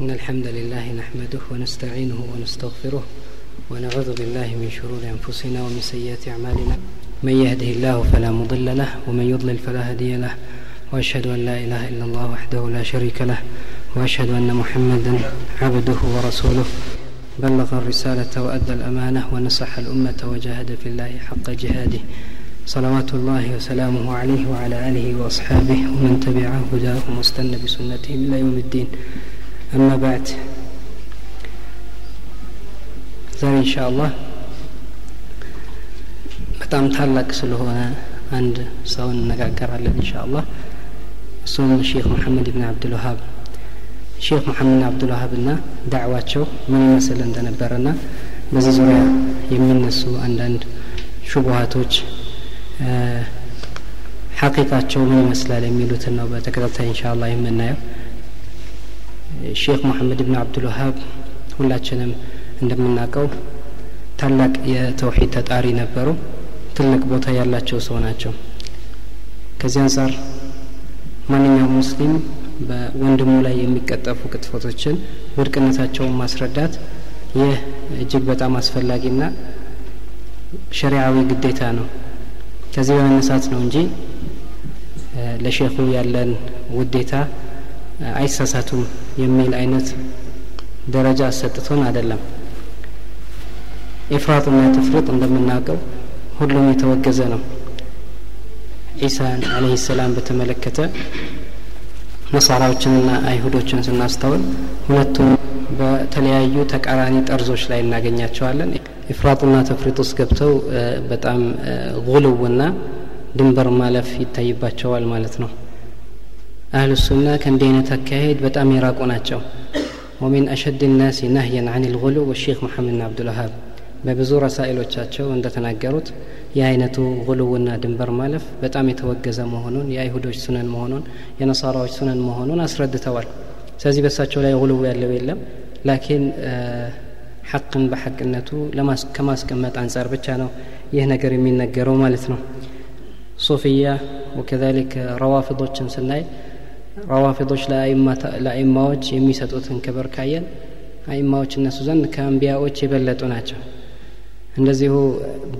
إن الحمد لله نحمده ونستعينه ونستغفره ونعوذ بالله من شرور أنفسنا ومن سيئات أعمالنا. من يهده الله فلا مضل له ومن يضلل فلا هادي له. وأشهد أن لا إله إلا الله وحده لا شريك له. وأشهد أن محمدا عبده ورسوله. بلغ الرسالة وأدى الأمانة ونصح الأمة وجاهد في الله حق جهاده. صلوات الله وسلامه عليه وعلى آله وأصحابه ومن تبع هداهم واستنى بسنتهم إلى يوم الدين. أما بعد ዛሬ ኢንሻአላህ በጣም ታላቅ ስለሆነ አንድ ሰው እንነጋገራለን ኢንሻአላህ እሱም ሼክ መሐመድ ብን አብዱልውሃብ ሼክ መሐመድ አብዱልውሃብ ና ዳዕዋቸው ምን ይመስል እንደነበረና በዚህ ዙሪያ የሚነሱ አንዳንድ ሹቡሃቶች ሐቂቃቸው ምን ይመስላል የሚሉትን ነው በተከታታይ ኢንሻአላህ የምናየው ሼክ መሐመድ ብን አብዱልውሃብ ሁላችንም እንደምናውቀው ታላቅ የተውሂድ ተጣሪ ነበሩ። ትልቅ ቦታ ያላቸው ሰው ናቸው። ከዚህ አንጻር ማንኛውም ሙስሊም በወንድሙ ላይ የሚቀጠፉ ቅጥፈቶችን ውድቅነታቸውን ማስረዳት ይህ እጅግ በጣም አስፈላጊና ሸሪዓዊ ግዴታ ነው። ከዚህ በመነሳት ነው እንጂ ለሼኹ ያለን ውዴታ አይሳሳቱም የሚል አይነት ደረጃ አሰጥቶን አይደለም። ኢፍራጥና ተፍሪጥ እንደምናውቀው ሁሉም የተወገዘ ነው። ዒሳን አለህ ሰላም በተመለከተ ነሳራዎችንና አይሁዶችን ስናስተውል ሁለቱም በተለያዩ ተቃራኒ ጠርዞች ላይ እናገኛቸዋለን። ኢፍራጥና ተፍሪጥ ውስጥ ገብተው በጣም ጉልውና ድንበር ማለፍ ይታይባቸዋል ማለት ነው አህሉ ሱና ከእንዲህ አይነት አካሄድ በጣም የራቁ ናቸው። ወሚን አሸድ ናሲ ናህየን አን ልጉሉ ወሼክ መሐመድና አብዱልሃብ በብዙ ረሳኤሎቻቸው እንደተናገሩት የአይነቱ ጉልውና ድንበር ማለፍ በጣም የተወገዘ መሆኑን የአይሁዶች ሱነን መሆኑን የነሳራዎች ሱነን መሆኑን አስረድተዋል። ስለዚህ በሳቸው ላይ ጉልው ያለው የለም። ላኪን ሐቅን በሐቅነቱ ከማስቀመጥ አንጻር ብቻ ነው ይህ ነገር የሚነገረው ማለት ነው። ሱፍያ ወከዛሊክ ረዋፊዶችን ስናይ ረዋፊዶች ለአይማዎች የሚሰጡትን ክብር ካየን አይማዎች እነሱ ዘንድ ከአንቢያዎች የበለጡ ናቸው። እንደዚሁ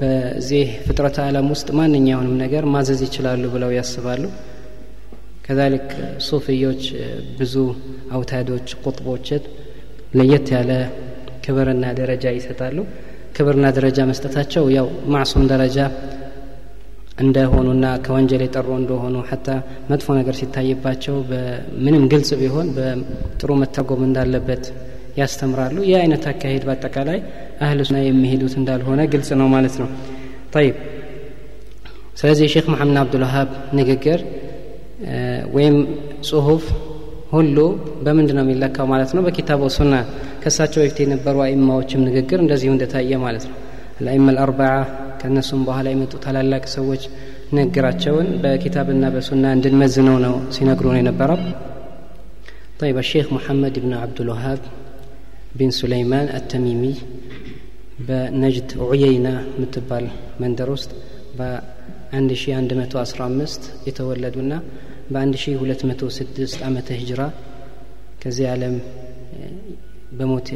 በዚህ ፍጥረት ዓለም ውስጥ ማንኛውንም ነገር ማዘዝ ይችላሉ ብለው ያስባሉ። ከዛሊክ ሱፍዮች ብዙ አውታዶች ቁጥቦችን ለየት ያለ ክብርና ደረጃ ይሰጣሉ። ክብርና ደረጃ መስጠታቸው ያው ማዕሱም ደረጃ እንደሆኑና ከወንጀል የጠሩ እንደሆኑ ሀታ መጥፎ ነገር ሲታይባቸው ምንም ግልጽ ቢሆን በጥሩ መተርጎም እንዳለበት ያስተምራሉ። ይህ አይነት አካሄድ በአጠቃላይ አህል ሱና የሚሄዱት እንዳልሆነ ግልጽ ነው ማለት ነው። ጠይብ። ስለዚህ የሼክ መሐመድ አብዱልዋሃብ ንግግር ወይም ጽሁፍ ሁሉ በምንድ ነው የሚለካው ማለት ነው? በኪታቡ ሱና ከሳቸው በፊት የነበሩ አይማዎችም ንግግር እንደዚሁ እንደታየ ማለት ነው። ለአይመ አልአርበዓ ከእነሱም በኋላ የመጡ ታላላቅ ሰዎች ንግግራቸውን በኪታብና በሱና እንድንመዝነው ነው ሲነግሩን የነበረው طيب الشيخ محمد بن عبد الوهاب بن سليمان التميمي በነጅድ ዑየይና የምትባል መንደር ውስጥ በ1115 የተወለዱና በ1206 ዓመተ ሂጅራ ከዚህ ዓለም በሞት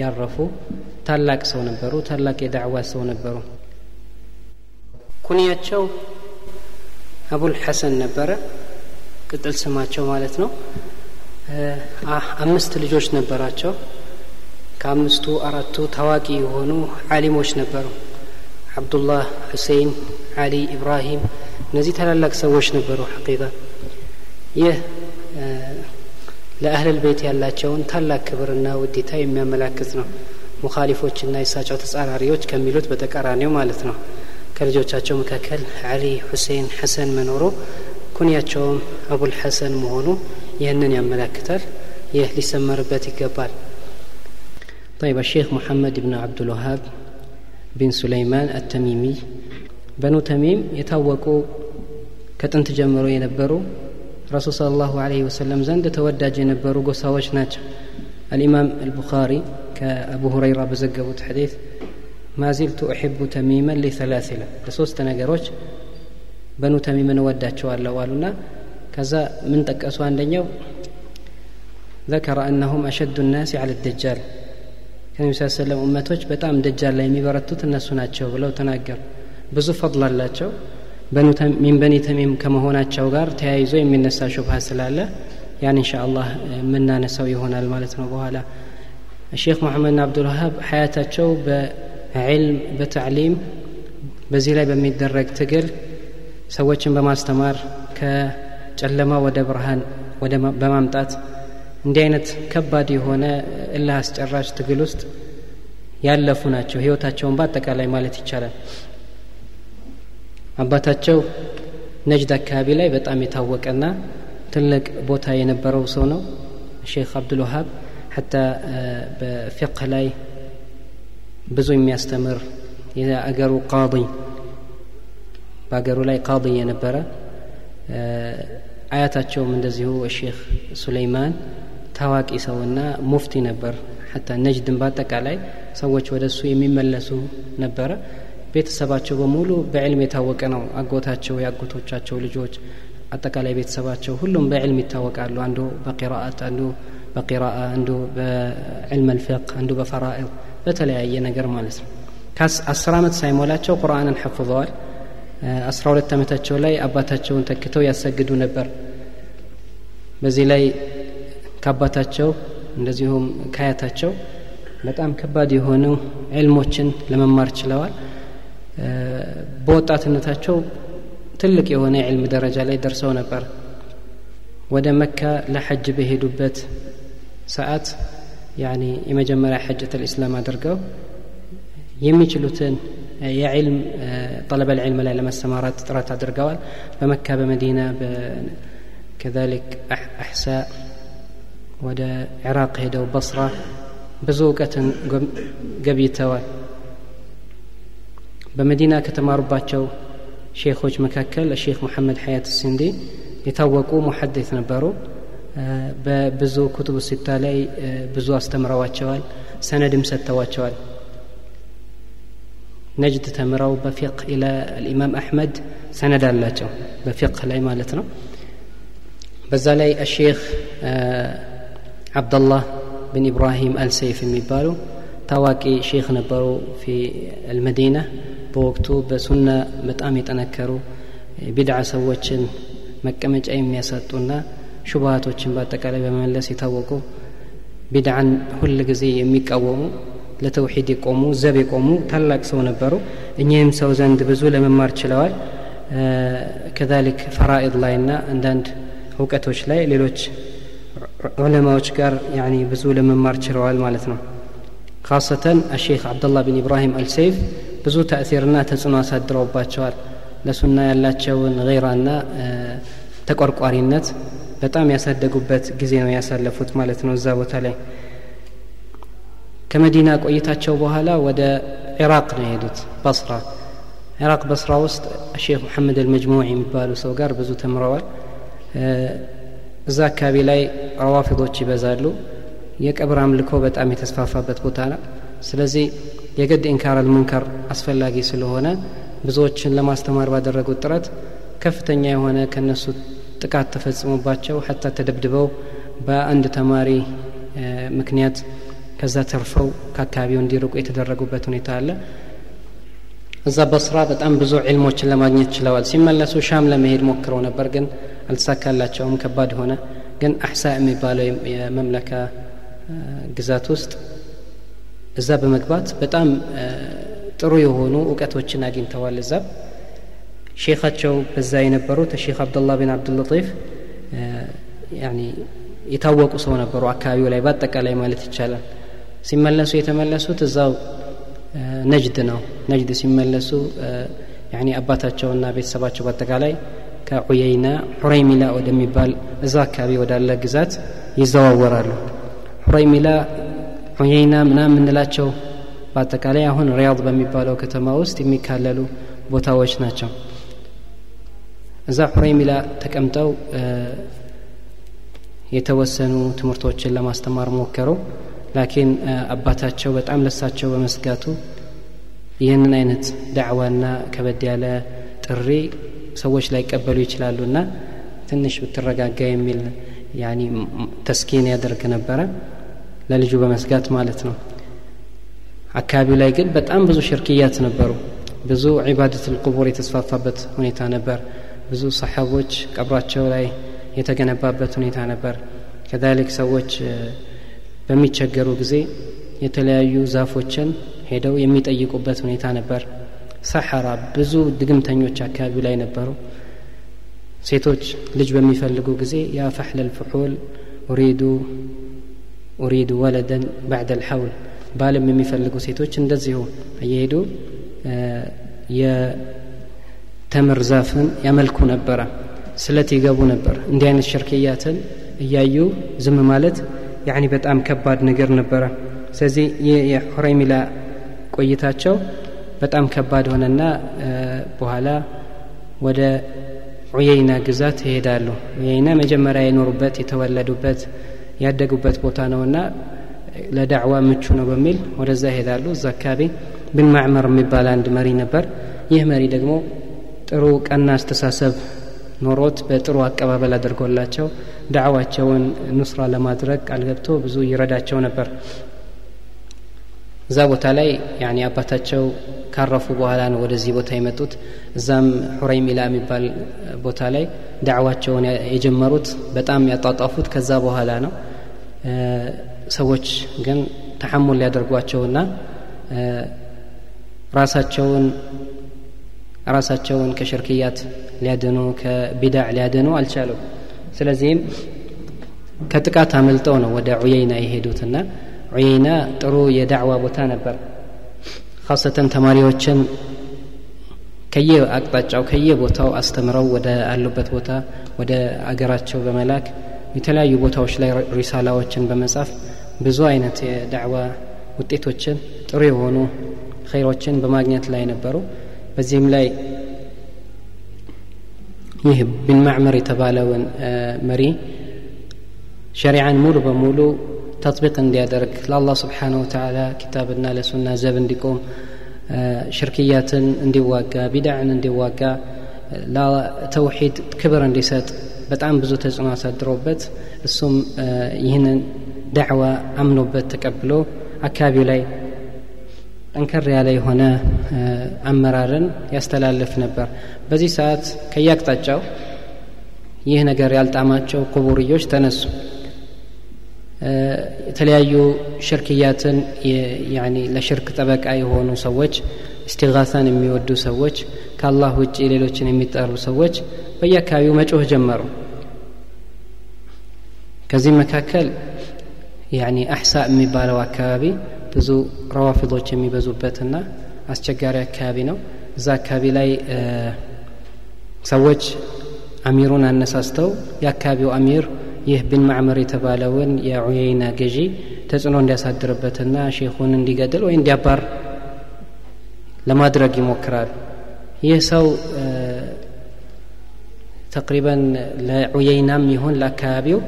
ያረፉ ታላቅ ሰው ነበሩ ታላቅ የዳዕዋ ሰው ነበሩ ኩንያቸው አቡል ሐሰን ነበረ። ቅጥል ስማቸው ማለት ነው። አምስት ልጆች ነበራቸው። ከአምስቱ አራቱ ታዋቂ የሆኑ አሊሞች ነበሩ። አብዱላህ ሁሴን አሊ ኢብራሂም እነዚህ ታላላቅ ሰዎች ነበሩ ሐቂቃ። ይህ ለአህልል ቤት ያላቸውን ታላቅ ክብርና ውዴታ የሚያመላክት ነው። ሙኻሊፎችና የሳቸው ተጻራሪዎች ከሚሉት በተቃራኒው ማለት ነው ከልጆቻቸው መካከል አሊ ሁሴን ሐሰን መኖሩ ኩንያቸውም አቡል ሐሰን መሆኑ ይህንን ያመላክታል ይህ ሊሰመርበት ይገባል طيب الشيخ محمد بن عبد الوهاب بن سليمان التميمي በኑ ተሚም የታወቁ ከጥንት ጀምሮ የነበሩ ረሱል صلى الله عليه وسلم ዘንድ ተወዳጅ የነበሩ ጎሳዎች ናቸው الإمام البخاري كأبو هريرة بزقبت حديث ማዚልቱ እሕቡ ተሚመን ሊሰላሲላ ለሶስት ነገሮች በኑ ተሚመን እወዳቸዋለሁ አሉና ከዛ ምን ጠቀሱ? አንደኛው ذكر أنهم أشد الناس على الدجال ከነቢ ስ ሰለም እመቶች በጣም ደጃል ላይ የሚበረቱት እነሱ ናቸው ብለው ተናገሩ። ብዙ ፈضል አላቸው። ሚን በኒ ተሚም ከመሆናቸው ጋር ተያይዞ የሚነሳ ሹብሃ ስላለ ያን እንሻ አላህ የምናነሳው ይሆናል ማለት ነው በኋላ። ሼክ መሐመድና አብዱልሃብ ሀያታቸው በዕልም በተዕሊም በዚህ ላይ በሚደረግ ትግል ሰዎችን በማስተማር ከጨለማ ወደ ብርሃን በማምጣት እንዲህ አይነት ከባድ የሆነ እልህ አስጨራሽ ትግል ውስጥ ያለፉ ናቸው። ህይወታቸውን በአጠቃላይ ማለት ይቻላል። አባታቸው ነጅድ አካባቢ ላይ በጣም የታወቀና ትልቅ ቦታ የነበረው ሰው ነው። ሼክ አብዱልዋሃብ ሐታ በፊቅህ ላይ ብዙ የሚያስተምር የአገሩ ቃض በአገሩ ላይ ቃض የነበረ። አያታቸውም እንደዚሁ ሼክ ሱለይማን ታዋቂ ሰውና ሙፍቲ ነበር። ሐታ ነጅድን በአጠቃላይ ሰዎች ወደ እሱ የሚመለሱ ነበረ። ቤተሰባቸው በሙሉ በዕልም የታወቀ ነው። አጎታቸው የአጎቶቻቸው ልጆች አጠቃላይ ቤተሰባቸው ሁሉም በዕልም ይታወቃሉ። አንዱ በቂራአት አንዱ በቂራአ አንዱ በዕልም ልፊቅ አንዱ በፈራኢድ በተለያየ ነገር ማለት ነው። ከአስር ዓመት ሳይሞላቸው ቁርአንን ሐፍዘዋል። አስራ ሁለት ዓመታቸው ላይ አባታቸውን ተክተው ያሰግዱ ነበር። በዚህ ላይ ከአባታቸው እንደዚሁም ከአያታቸው በጣም ከባድ የሆኑ ዕልሞችን ለመማር ችለዋል። በወጣትነታቸው ትልቅ የሆነ የዕልም ደረጃ ላይ ደርሰው ነበር። ወደ መካ ለሐጅ በሄዱበት ሰዓት يعني يما يمجمر حجة الإسلام أدرقوا يميشلوتن يا علم طلب العلم لا لما استمرت ترات أدرقوال بمكة بمدينة كذلك أحساء ودا عراق هيدا وبصرة بزوقة قبي بمدينة كتمار باتشو شيخ وجمكاكل الشيخ محمد حياة السندي يتوقوا محدث نبارو በብዙ ኩቱብ ሲታ ላይ ብዙ አስተምረዋቸዋል ሰነድም ሰጥተዋቸዋል። ነጅድ ተምረው በፊቅ ኢለ አልኢማም አሕመድ ሰነድ አላቸው በፊቅህ ላይ ማለት ነው። በዛ ላይ አሼክ አብደላህ ብን ኢብራሂም አልሰይፍ የሚባሉ ታዋቂ ሼክ ነበሩ ፊ አልመዲና። በወቅቱ በሱና በጣም የጠነከሩ ቢድዓ ሰዎችን መቀመጫ የሚያሳጡና ሹብሃቶችን በአጠቃላይ በመመለስ የታወቁ ቢድዓን ሁል ጊዜ የሚቃወሙ ለተውሒድ የቆሙ ዘብ የቆሙ ታላቅ ሰው ነበሩ። እኚህም ሰው ዘንድ ብዙ ለመማር ችለዋል። ከዛሊክ ፈራኢድ ላይና አንዳንድ እውቀቶች ላይ ሌሎች ዑለማዎች ጋር ያኒ ብዙ ለመማር ችለዋል ማለት ነው። ካሰተን አሼክ አብደላህ ብን ኢብራሂም አልሰይፍ ብዙ ተእሲርና ተጽዕኖ አሳድረውባቸዋል። ለሱና ያላቸውን ገይራና ተቆርቋሪነት በጣም ያሳደጉበት ጊዜ ነው ያሳለፉት ማለት ነው እዛ ቦታ ላይ። ከመዲና ቆይታቸው በኋላ ወደ ኢራቅ ነው የሄዱት በስራ። ኢራቅ በስራ ውስጥ ሼክ መሐመድ አልመጅሙዕ የሚባሉ ሰው ጋር ብዙ ተምረዋል። እዛ አካባቢ ላይ ረዋፊዶች ይበዛሉ። የቀብር አምልኮ በጣም የተስፋፋበት ቦታ ነው። ስለዚህ የግድ ኢንካር አልሙንከር አስፈላጊ ስለሆነ ብዙዎችን ለማስተማር ባደረጉት ጥረት ከፍተኛ የሆነ ከነሱ ጥቃት ተፈጽሞባቸው ሐታ ተደብድበው በአንድ ተማሪ ምክንያት ከዛ ተርፈው ከአካባቢው እንዲርቁ የተደረጉበት ሁኔታ አለ። እዛ በስራ በጣም ብዙ ዕልሞችን ለማግኘት ችለዋል። ሲመለሱ ሻም ለመሄድ ሞክረው ነበር ግን አልተሳካላቸውም። ከባድ ሆነ። ግን አሕሳ የሚባለው የመምለካ ግዛት ውስጥ እዛ በመግባት በጣም ጥሩ የሆኑ እውቀቶችን አግኝተዋል። እዛ ሼኻቸው በዛ የነበሩት ሼክ አብደላህ ቢን አብዱልጢፍ የታወቁ ሰው ነበሩ አካባቢው ላይ በአጠቃላይ ማለት ይቻላል። ሲመለሱ የተመለሱት እዛው ነጅድ ነው። ነጅድ ሲመለሱ አባታቸውና ቤተሰባቸው በአጠቃላይ ከዑየይና ሑረይሚላ ወደሚባል እዛ አካባቢ ወዳለ ግዛት ይዘዋወራሉ። ሑረይሚላ ዑየይና ምናምን የምንላቸው በአጠቃላይ አሁን ሪያድ በሚባለው ከተማ ውስጥ የሚካለሉ ቦታዎች ናቸው እዛ ሑረይሚላ ተቀምጠው የተወሰኑ ትምህርቶችን ለማስተማር ሞከሩ። ላኪን አባታቸው በጣም ለሳቸው በመስጋቱ ይህንን አይነት ዳዕዋና ከበድ ያለ ጥሪ ሰዎች ላይቀበሉ ይችላሉና ትንሽ ብትረጋጋ የሚል ያኒ ተስኪን ያደርግ ነበረ። ለልጁ በመስጋት ማለት ነው። አካባቢው ላይ ግን በጣም ብዙ ሽርክያት ነበሩ። ብዙ ዒባደት ልቁቡር የተስፋፋበት ሁኔታ ነበር ብዙ ሰሓቦች ቀብራቸው ላይ የተገነባበት ሁኔታ ነበር። ከዛሊክ ሰዎች በሚቸገሩ ጊዜ የተለያዩ ዛፎችን ሄደው የሚጠይቁበት ሁኔታ ነበር። ሰሐራ ብዙ ድግምተኞች አካባቢው ላይ ነበሩ። ሴቶች ልጅ በሚፈልጉ ጊዜ ያ ፈሕለ ልፍሑል ኡሪዱ ኡሪዱ ወለደን ባዕደ ልሐውል ባልም የሚፈልጉ ሴቶች እንደዚሁ እየሄዱ የተምር ዛፍን ያመልኩ ነበረ ስለት ይገቡ ነበር። እንዲህ አይነት ሽርክያትን እያዩ ዝም ማለት ያኒ በጣም ከባድ ነገር ነበረ። ስለዚህ የሑረይሚላ ቆይታቸው በጣም ከባድ ሆነና በኋላ ወደ ዑየይና ግዛት ይሄዳሉ። ዑየይና መጀመሪያ የኖሩበት የተወለዱበት ያደጉበት ቦታ ነውና ለዳዕዋ ምቹ ነው በሚል ወደዛ ይሄዳሉ። እዛ አካባቢ ብን ማዕመር የሚባል አንድ መሪ ነበር። ይህ መሪ ደግሞ ጥሩ ቀና አስተሳሰብ ኖሮት በጥሩ አቀባበል አድርጎላቸው ዳዕዋቸውን ኑስራ ለማድረግ ቃል ገብቶ ብዙ ይረዳቸው ነበር። እዛ ቦታ ላይ ያኒ አባታቸው ካረፉ በኋላ ነው ወደዚህ ቦታ የመጡት። እዛም ሑረይሚላ የሚባል ቦታ ላይ ዳዕዋቸውን የጀመሩት በጣም ያጧጧፉት ከዛ በኋላ ነው። ሰዎች ግን ተሐሙል ሊያደርጓቸውና ራሳቸውን ራሳቸውን ከሽርክያት ሊያድኑ ከቢዳዕ ሊያድኑ አልቻሉም። ስለዚህም ከጥቃት አመልጠው ነው ወደ ዑየይና የሄዱትና ዑየይና ጥሩ የዳዕዋ ቦታ ነበር። ካሰተን ተማሪዎችን ከየ አቅጣጫው ከየቦታው አስተምረው ወደ አሉበት ቦታ ወደ አገራቸው በመላክ የተለያዩ ቦታዎች ላይ ሪሳላዎችን በመጻፍ ብዙ አይነት የዳዕዋ ውጤቶችን ጥሩ የሆኑ ኸይሮችን በማግኘት ላይ ነበሩ በዚህም ላይ ይህ ብን ማዕመር የተባለውን መሪ ሸሪዓን ሙሉ በሙሉ ተጥቢቅ እንዲያደርግ ለአላህ ስብሓን ወተላ ኪታብና ለሱና ዘብ እንዲቆም ሽርክያትን እንዲዋጋ ቢድዕን እንዲዋጋ ለተውሒድ ክብር እንዲሰጥ በጣም ብዙ ተጽዕኖ አሳድሮበት እሱም ይህንን ዳዕዋ አምኖበት ተቀብሎ አካባቢው ላይ ጠንከር ያለ የሆነ አመራርን ያስተላልፍ ነበር። በዚህ ሰዓት ከየአቅጣጫው ይህ ነገር ያልጣማቸው ቁቡርዮች ተነሱ። የተለያዩ ሽርክያትን ለሽርክ ጠበቃ የሆኑ ሰዎች እስቲጋሳን የሚወዱ ሰዎች ከአላህ ውጭ ሌሎችን የሚጠሩ ሰዎች በየአካባቢው መጮህ ጀመሩ። ከዚህ መካከል አሕሳ የሚባለው አካባቢ ብዙ ረዋፊዶች የሚበዙበትና አስቸጋሪ አካባቢ ነው። እዛ አካባቢ ላይ ሰዎች አሚሩን አነሳስተው የአካባቢው አሚር ይህ ብን ማዕመር የተባለውን የዑየይና ገዢ ተጽዕኖ እንዲያሳድርበትና ሼኹን እንዲገድል ወይ እንዲያባር ለማድረግ ይሞክራሉ ይህ ሰው ተቅሪበን ለዑየይናም ይሁን ለአካባቢው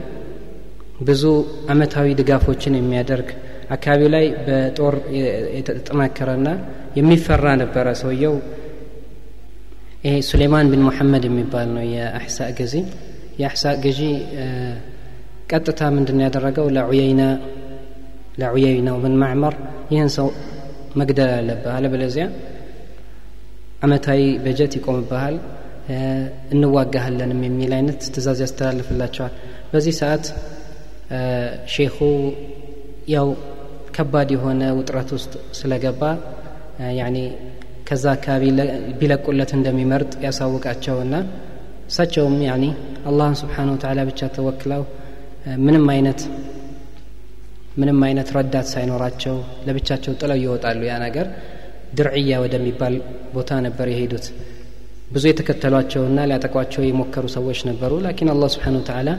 ብዙ አመታዊ ድጋፎችን የሚያደርግ አካባቢው ላይ በጦር የተጠናከረና የሚፈራ ነበረ ሰውየው። ይሄ ሱሌማን ብን ሙሐመድ የሚባል ነው የአሕሳ ገዢ። የአሕሳ ገዢ ቀጥታ ምንድን ያደረገው? ለዑየይና ለዑየይናው ብን ማዕመር ይህን ሰው መግደል አለብህ። አለበለዚያ አመታዊ በጀት ይቆምብሃል እንዋጋሃለንም የሚል አይነት ትእዛዝ ያስተላልፍላቸዋል። በዚህ ሰዓት ሼኹ ያው ከባድ የሆነ ውጥረት ውስጥ ስለገባ ያኒ ከዛ አካባቢ ቢለቁለት እንደሚመርጥ ያሳውቃቸውና እሳቸውም ያኒ አላህን ስብሓን ወተላ ብቻ ተወክለው ምንም አይነት ምንም አይነት ረዳት ሳይኖራቸው ለብቻቸው ጥለው ይወጣሉ። ያ ነገር ድርዕያ ወደሚባል ቦታ ነበር የሄዱት። ብዙ የተከተሏቸውና ሊያጠቋቸው የሞከሩ ሰዎች ነበሩ። ላኪን አላህ ስብሓን ወተላ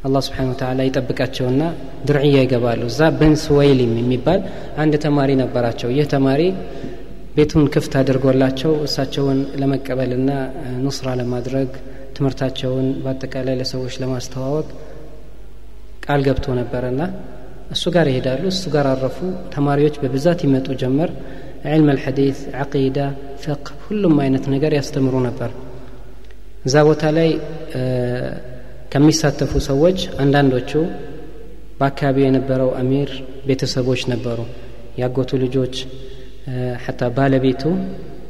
አላህ ስብሓን ወተላ ይጠብቃቸውና ድርዕያ ይገባሉ። እዛ ብን ስወይሊም የሚባል አንድ ተማሪ ነበራቸው። ይህ ተማሪ ቤቱን ክፍት አድርጎላቸው እሳቸውን ለመቀበልና ኑስራ ለማድረግ ትምህርታቸውን በአጠቃላይ ለሰዎች ለማስተዋወቅ ቃል ገብቶ ነበረና እሱ ጋር ይሄዳሉ። እሱ ጋር አረፉ። ተማሪዎች በብዛት ይመጡ ጀመር። ዕልም አልሐዲት ዓቂዳ ፍቅህ ሁሉም አይነት ነገር ያስተምሩ ነበር። እዛ ቦታ ላይ ከሚሳተፉ ሰዎች አንዳንዶቹ በአካባቢው የነበረው አሚር ቤተሰቦች ነበሩ። ያጎቱ ልጆች ሐታ ባለቤቱ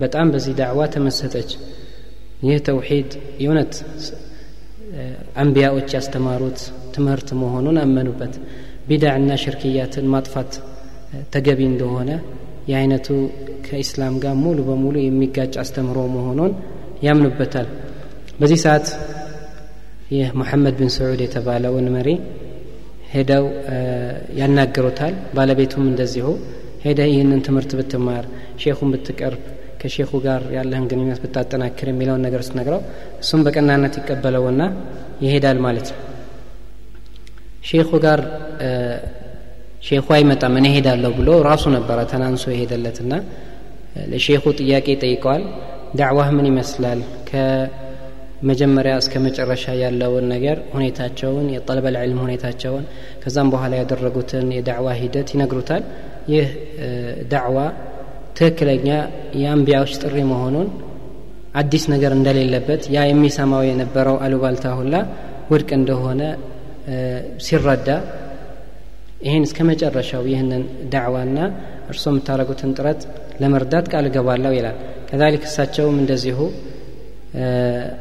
በጣም በዚህ ዳዕዋ ተመሰጠች። ይህ ተውሒድ የእውነት አንቢያዎች ያስተማሩት ትምህርት መሆኑን አመኑበት። ቢዳዕና ሽርክያትን ማጥፋት ተገቢ እንደሆነ የአይነቱ ከኢስላም ጋር ሙሉ በሙሉ የሚጋጭ አስተምሮ መሆኑን ያምኑበታል። በዚህ ሰዓት ይህ ሙሐመድ ብን ስዑድ የተባለውን መሪ ሄደው ያናግሩታል። ባለቤቱም እንደዚሁ ሄደ ይህንን ትምህርት ብትማር ሼኹን ብትቀርብ ከሼኹ ጋር ያለህን ግንኙነት ብታጠናክር የሚለውን ነገር ስትነግረው እሱም በቀናነት ይቀበለውና ይሄዳል ማለት ነው። ሼኹ ጋር ሼኹ አይመጣም እኔ ሄዳለሁ ብሎ ራሱ ነበረ ተናንሶ የሄደለትና ለሼኹ ጥያቄ ጠይቀዋል። ዳዕዋህ ምን ይመስላል ከመጀመሪያ እስከ መጨረሻ ያለውን ነገር ሁኔታቸውን የጠለበል ዕልም ሁኔታቸውን ከዛም በኋላ ያደረጉትን የዳዕዋ ሂደት ይነግሩታል። ይህ ዳዕዋ ትክክለኛ የአንቢያዎች ጥሪ መሆኑን አዲስ ነገር እንደሌለበት ያ የሚሰማው የነበረው አሉባልታ ሁላ ውድቅ እንደሆነ ሲረዳ ይህን እስከ መጨረሻው ይህንን ዳዕዋና እርሶ የምታደረጉትን ጥረት ለመርዳት ቃል እገባለሁ ይላል። ከዛሊክ እሳቸውም እንደዚሁ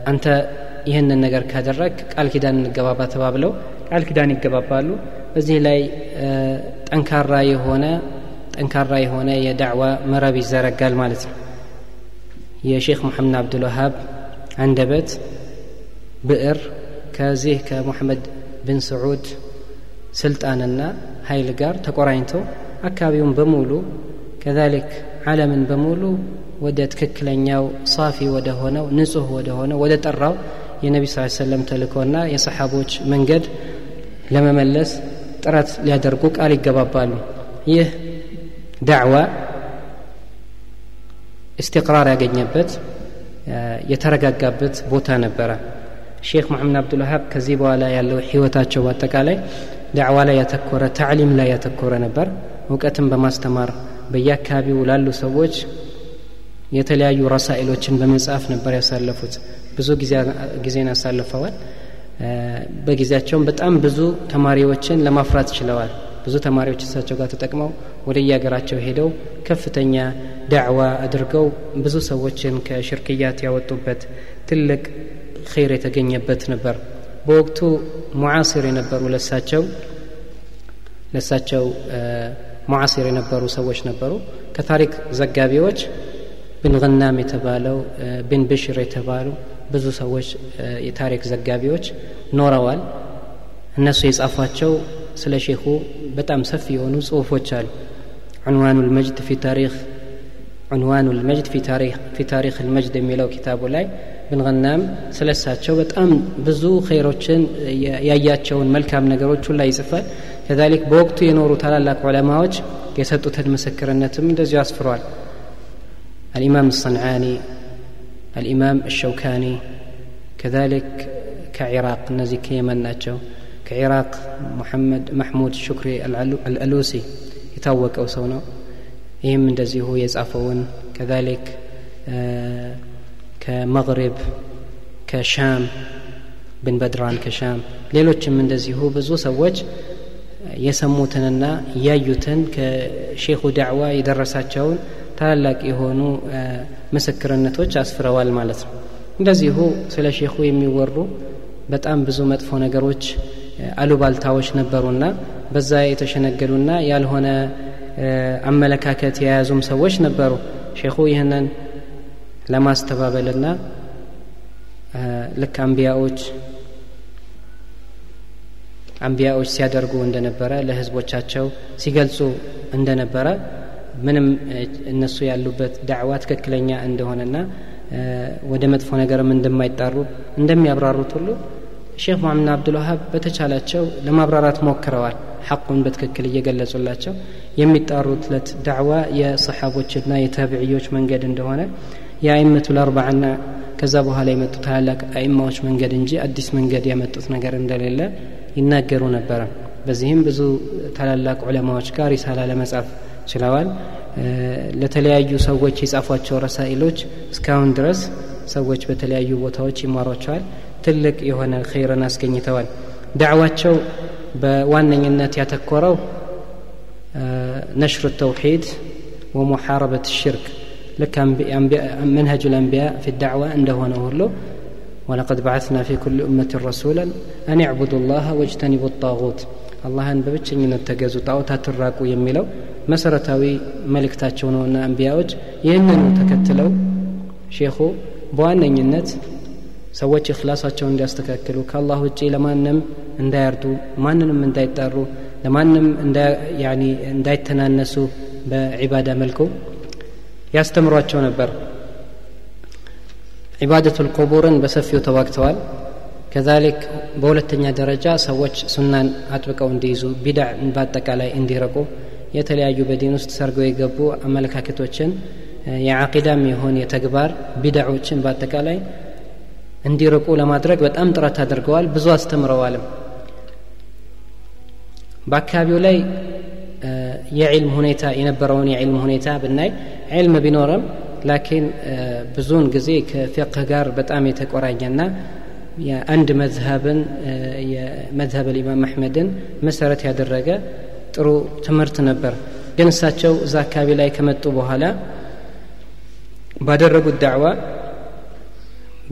አንተ ይህንን ነገር ካደረግ ቃል ኪዳን እንገባባ ተባብለው ቃል ኪዳን ይገባባሉ። በዚህ ላይ ጠንካራ የሆነ ጠንካራ የሆነ የዳዕዋ መረብ ይዘረጋል ማለት ነው። የሼክ ሙሐመድ አብዱልዋሃብ አንደበት ብዕር ከዚህ ከሙሐመድ ብን ስዑድ ስልጣንና ኃይል ጋር ተቆራኝተው አካባቢውን በሙሉ ከዛሊክ ዓለምን በሙሉ ወደ ትክክለኛው ሳፊ ወደ ሆነው ንጹህ ወደ ሆነው ወደ ጠራው የነቢ ስ ሰለም ተልእኮና የሰሓቦች መንገድ ለመመለስ ጥረት ሊያደርጉ ቃል ይገባባሉ። ይህ ዳዕዋ እስትቅራር ያገኘበት የተረጋጋበት ቦታ ነበረ። ሼክ መሐመድ አብዱልዋሃብ ከዚህ በኋላ ያለው ህይወታቸው በአጠቃላይ ዳዕዋ ላይ ያተኮረ ታዕሊም ላይ ያተኮረ ነበር። እውቀትን በማስተማር በየአካባቢው ላሉ ሰዎች የተለያዩ ረሳኢሎችን በመጽሐፍ ነበር ያሳለፉት። ብዙ ጊዜን አሳልፈዋል። በጊዜያቸውም በጣም ብዙ ተማሪዎችን ለማፍራት ችለዋል። ብዙ ተማሪዎች እሳቸው ጋር ተጠቅመው ወደ የሀገራቸው ሄደው ከፍተኛ ዳዕዋ አድርገው ብዙ ሰዎችን ከሽርክያት ያወጡበት ትልቅ ኸይር የተገኘበት ነበር። በወቅቱ ሙዓሲር የነበሩ ለሳቸው ለሳቸው ሙዓሲር የነበሩ ሰዎች ነበሩ። ከታሪክ ዘጋቢዎች ብን ገናም የተባለው ብን ብሽር የተባሉ ብዙ ሰዎች የታሪክ ዘጋቢዎች ኖረዋል። እነሱ የጻፏቸው ስለ ሼኹ በጣም ሰፊ የሆኑ ጽሁፎች አሉ። ዑንዋኑ ልመጅድ ፊ ታሪክ ዑንዋኑ ልመጅድ ፊ ታሪክ ልመጅድ የሚለው ኪታቡ ላይ ብን ገናም ስለ እሳቸው በጣም ብዙ ኸይሮችን ያያቸውን መልካም ነገሮች ሁላ ይጽፋል ከዛሊክ በወቅቱ የኖሩ ታላላቅ ዑለማዎች የሰጡትን ምስክርነትም እንደዚሁ አስፍሯል الإمام الصنعاني الإمام الشوكاني كذلك كعراق نزي كيمن ناتشو كعراق محمد محمود شكري الألوسي يتوق أو سونو ይህም እንደዚሁ የጻፈውን ከዛሊክ ከመግሪብ ከሻም ብን በድራን ከሻም ሌሎችም እንደዚሁ ብዙ ሰዎች የሰሙትንና ያዩትን ከሼኹ ዳዕዋ የደረሳቸውን ታላላቅ የሆኑ ምስክርነቶች አስፍረዋል ማለት ነው። እንደዚሁ ስለ ሼኹ የሚወሩ በጣም ብዙ መጥፎ ነገሮች አሉባልታዎች ነበሩና በዛ የተሸነገሉና ያልሆነ አመለካከት የያዙም ሰዎች ነበሩ። ሼኹ ይህንን ለማስተባበልና ልክ አንቢያዎች አንቢያዎች ሲያደርጉ እንደነበረ ለህዝቦቻቸው ሲገልጹ እንደነበረ ምንም እነሱ ያሉበት ዳዕዋ ትክክለኛ እንደሆነና ወደ መጥፎ ነገርም እንደማይጣሩ እንደሚያብራሩት ሁሉ ሼክ መሐመድ አብዱልዋሃብ በተቻላቸው ለማብራራት ሞክረዋል። ሐቁን በትክክል እየገለጹላቸው የሚጣሩትለት ዳዕዋ የሰሓቦችና የታቢዕዮች መንገድ እንደሆነ የአይመቱ ለአርባዓና ከዛ በኋላ የመጡ ታላላቅ አይማዎች መንገድ እንጂ አዲስ መንገድ ያመጡት ነገር እንደሌለ ይናገሩ ነበረ በዚህም ብዙ ታላላቅ ዑለማዎች ጋር ሪሳላ ለመጻፍ ችለዋል ለተለያዩ ሰዎች የጻፏቸው ረሳኢሎች እስካሁን ድረስ ሰዎች በተለያዩ ቦታዎች ይማሯቸዋል ትልቅ የሆነ ኸይርን አስገኝተዋል ዳዕዋቸው በዋነኝነት ያተኮረው ነሽር ተውሒድ ومحاربة الشرك لك منهج الأنبياء في الدعوة عنده هنا ولقد بعثنا في كل أمة رسولا أن اعبدوا الله واجتنبوا الطاغوت አላህን በብቸኝነት ተገዙ ጣዖት አትራቁ የሚለው መሰረታዊ መልእክታቸው ነውና አንቢያዎች ይህንኑ ተከትለው ሼኹ በዋነኝነት ሰዎች እክላሳቸውን እንዲያስተካክሉ ከአላህ ውጭ ለማንም እንዳያርዱ ማንንም እንዳይጣሩ ለማንም እንዳይተናነሱ በዒባዳ መልኩ ያስተምሯቸው ነበር ዒባደቱ ልቁቡርን በሰፊው ተዋግተዋል። ከዛሊክ በሁለተኛ ደረጃ ሰዎች ሱናን አጥብቀው እንዲይዙ ቢድዕ በአጠቃላይ እንዲረቁ የተለያዩ በዲን ውስጥ ሰርገው የገቡ አመለካከቶችን የዓቂዳም ይሁን የተግባር ቢድዖችን በአጠቃላይ እንዲርቁ ለማድረግ በጣም ጥረት አድርገዋል። ብዙ አስተምረዋልም። በአካባቢው ላይ የዕልም ሁኔታ የነበረውን የዕልም ሁኔታ ብናይ ዕልም ቢኖርም ላኪን ብዙውን ጊዜ ከፊቅህ ጋር በጣም የተቆራኘና የአንድ መዝሀብን የመዝሀብ ልኢማም አሕመድን መሰረት ያደረገ ጥሩ ትምህርት ነበር። ግን እሳቸው እዛ አካባቢ ላይ ከመጡ በኋላ ባደረጉት ዳዕዋ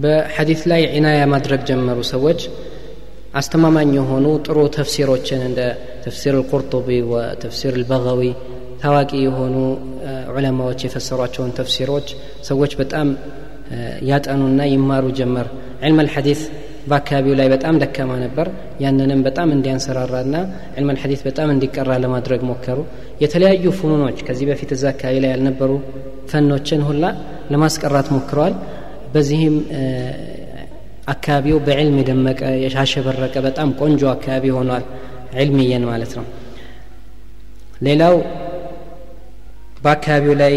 በሐዲት ላይ ዒናያ ማድረግ ጀመሩ ሰዎች። አስተማማኝ የሆኑ ጥሩ ተፍሲሮችን እንደ ተፍሲር ልቁርጡቢ ወተፍሲር ልበغዊ ታዋቂ የሆኑ ዑለማዎች የፈሰሯቸውን ተፍሲሮች ሰዎች በጣም ያጠኑና ይማሩ ጀመር። ዕልም አልሐዲት በአካባቢው ላይ በጣም ደካማ ነበር። ያንንም በጣም እንዲያንሰራራና ዕልም አልሐዲት በጣም እንዲቀራ ለማድረግ ሞከሩ። የተለያዩ ፉኑኖች ከዚህ በፊት እዛ አካባቢ ላይ ያልነበሩ ፈኖችን ሁላ ለማስቀራት ሞክረዋል። በዚህም አካባቢው በዕልም የደመቀ የሻሸበረቀ በጣም ቆንጆ አካባቢ ሆኗል። ዕልምየን ማለት ነው። ሌላው በአካባቢው ላይ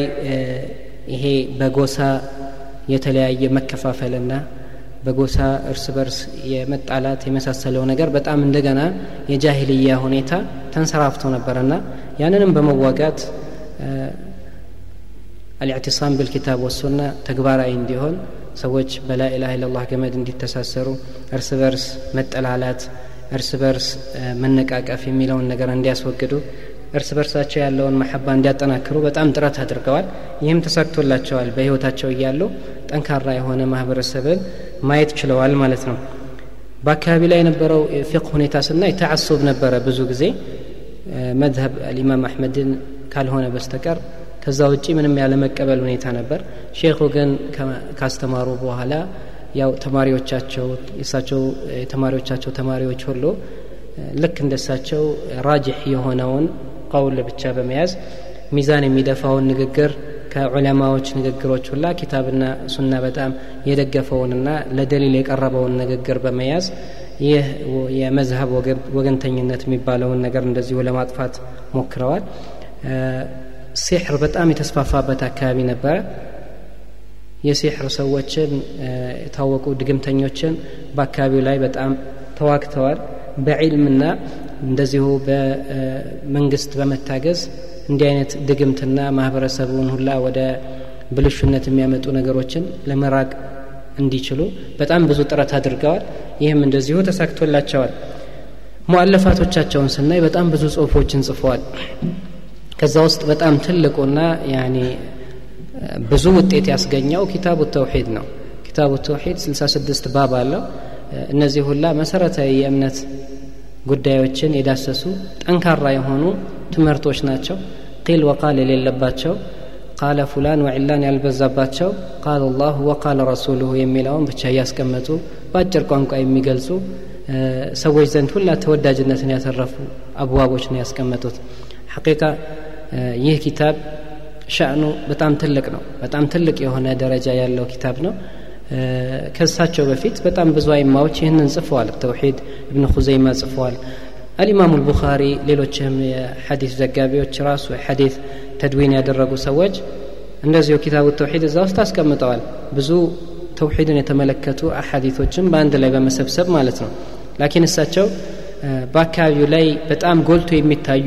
ይሄ በጎሳ የተለያየ መከፋፈልና በጎሳ እርስ በርስ የመጣላት የመሳሰለው ነገር በጣም እንደገና የጃሂልያ ሁኔታ ተንሰራፍቶ ነበርና ያንንም በመዋጋት አልኢዕቲሳም ብልኪታብ ወሱና ተግባራዊ እንዲሆን ሰዎች በላኢላህ ኢላላህ ገመድ እንዲተሳሰሩ እርስ በርስ መጠላላት እርስ በርስ መነቃቀፍ የሚለውን ነገር እንዲያስወግዱ እርስ በርሳቸው ያለውን መሐባ እንዲያጠናክሩ በጣም ጥረት አድርገዋል። ይህም ተሳክቶላቸዋል በህይወታቸው እያሉ ጠንካራ የሆነ ማህበረሰብን ማየት ችለዋል ማለት ነው። በአካባቢ ላይ የነበረው ፊቅህ ሁኔታ ስናይ ተዓሱብ ነበረ ብዙ ጊዜ። መዝሀብ አልኢማም አሕመድን ካልሆነ በስተቀር ከዛ ውጪ ምንም ያለመቀበል ሁኔታ ነበር። ሼኹ ግን ካስተማሩ በኋላ ያው ተማሪዎቻቸው የእሳቸው የተማሪዎቻቸው ተማሪዎች ሁሉ ልክ እንደሳቸው ራጅሕ የሆነውን ቀውል ብቻ በመያዝ ሚዛን የሚደፋውን ንግግር ከዑለማዎች ንግግሮች ሁላ ኪታብና ሱና በጣም የደገፈውንና ለደሊል የቀረበውን ንግግር በመያዝ ይህ የመዝሀብ ወገንተኝነት የሚባለውን ነገር እንደዚሁ ለማጥፋት ሞክረዋል። ሲሕር በጣም የተስፋፋበት አካባቢ ነበረ። የሲሕር ሰዎችን የታወቁ ድግምተኞችን በአካባቢው ላይ በጣም ተዋግተዋል። በዒልምና እንደዚሁ በመንግስት በመታገዝ እንዲህ አይነት ድግምትና ማህበረሰቡን ሁላ ወደ ብልሹነት የሚያመጡ ነገሮችን ለመራቅ እንዲችሉ በጣም ብዙ ጥረት አድርገዋል። ይህም እንደዚሁ ተሳክቶላቸዋል። ሙአለፋቶቻቸውን ስናይ በጣም ብዙ ጽሁፎችን ጽፈዋል። ከዛ ውስጥ በጣም ትልቁና ያኔ ብዙ ውጤት ያስገኘው ኪታቡ ተውሒድ ነው። ኪታቡ ተውሒድ 66 ባብ አለው። እነዚህ ሁላ መሰረታዊ የእምነት ጉዳዮችን የዳሰሱ ጠንካራ የሆኑ ትምህርቶች ናቸው። ቂል ወቃል የሌለባቸው ቃለ ፉላን ወዕላን ያልበዛባቸው ቃል አላሁ ወቃለ ረሱሉሁ የሚለውን ብቻ እያስቀመጡ በአጭር ቋንቋ የሚገልጹ ሰዎች ዘንድ ሁላ ተወዳጅነትን ያተረፉ አብዋቦች ነው ያስቀመጡት። ሐቂቃ ይህ ኪታብ ሻእኑ በጣም ትልቅ ነው። በጣም ትልቅ የሆነ ደረጃ ያለው ኪታብ ነው ከሳቸው በፊት በጣም ብዙ አይማዎች ይህንን ጽፈዋል። ተውሒድ እብን ሁዘይማ ጽፈዋል። አልኢማሙ ልቡኻሪ ሌሎችም የሐዲስ ዘጋቢዎች ራሱ ሐዲስ ተድዊን ያደረጉ ሰዎች እንደዚሁ ኪታቡ ተውሒድ እዛ ውስጥ አስቀምጠዋል። ብዙ ተውሒድን የተመለከቱ አሐዲቶችን በአንድ ላይ በመሰብሰብ ማለት ነው። ላኪን እሳቸው በአካባቢው ላይ በጣም ጎልቶ የሚታዩ